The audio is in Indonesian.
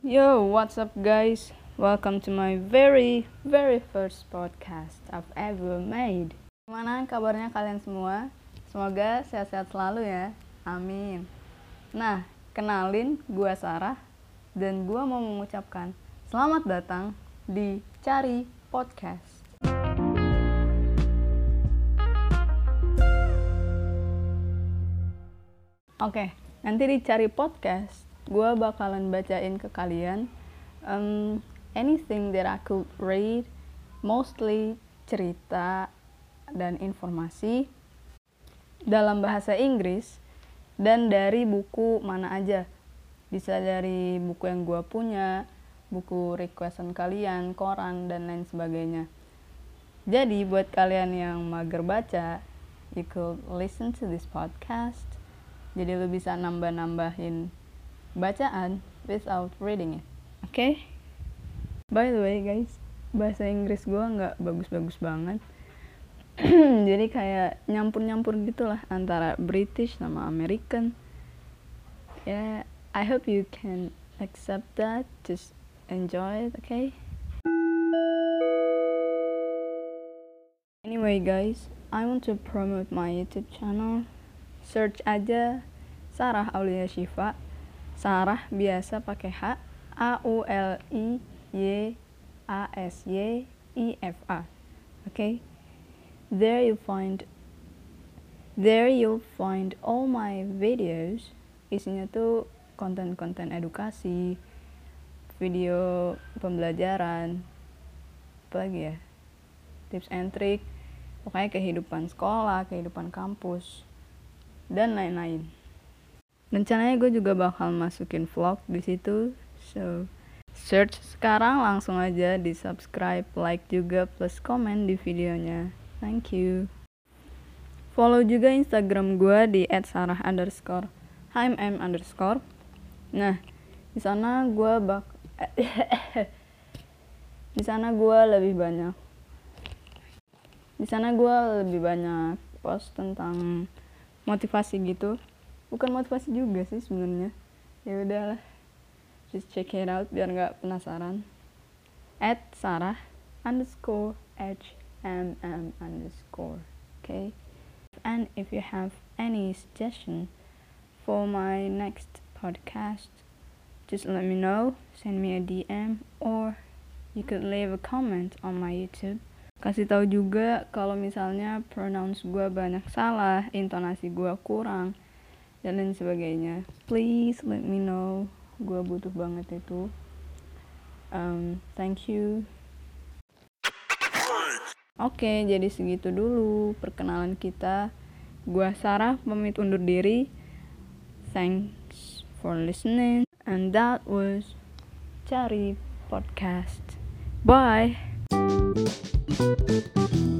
Yo, what's up guys? Welcome to my very, very first podcast I've ever made. Gimana kabarnya kalian semua? Semoga sehat-sehat selalu ya. Amin. Nah, kenalin gua Sarah dan gua mau mengucapkan selamat datang di Cari Podcast. Oke, nanti di Cari Podcast, gue bakalan bacain ke kalian um, anything that I could read, mostly cerita dan informasi dalam bahasa Inggris dan dari buku mana aja. Bisa dari buku yang gue punya, buku requestan kalian, koran, dan lain sebagainya. Jadi buat kalian yang mager baca, you could listen to this podcast jadi lu bisa nambah-nambahin bacaan without reading it. Oke? Okay? by the way guys bahasa Inggris gue nggak bagus-bagus banget. Jadi kayak nyampur-nyampur gitulah antara British sama American. Ya yeah, I hope you can accept that. Just enjoy it okay? Anyway guys I want to promote my YouTube channel search aja Sarah Aulia Shiva. Sarah biasa pakai H A U L I Y A S Y I F A. Oke okay? there you find there you'll find all my videos. Isinya tuh konten-konten edukasi video pembelajaran apa lagi ya? Tips and trick. Pokoknya kehidupan sekolah kehidupan kampus dan lain-lain. Rencananya gue juga bakal masukin vlog di situ. So, search sekarang langsung aja di subscribe, like juga plus komen di videonya. Thank you. Follow juga Instagram gue di @sarah underscore hmm underscore. Nah, di sana gue bak di sana gue lebih banyak di sana gue lebih banyak post tentang motivasi gitu. Bukan motivasi juga sih sebenarnya. Ya udahlah. Just check it out biar nggak penasaran. At sarah underscore h m m underscore okay? And if you have any suggestion for my next podcast just let me know send me a dm or you could leave a comment on my youtube kasih tahu juga kalau misalnya pronounce gue banyak salah intonasi gue kurang dan lain sebagainya. Please let me know. Gue butuh banget itu. Um, thank you. Oke okay, jadi segitu dulu perkenalan kita. Gue Sarah pamit undur diri. Thanks for listening. And that was Cari Podcast. Bye Thank you.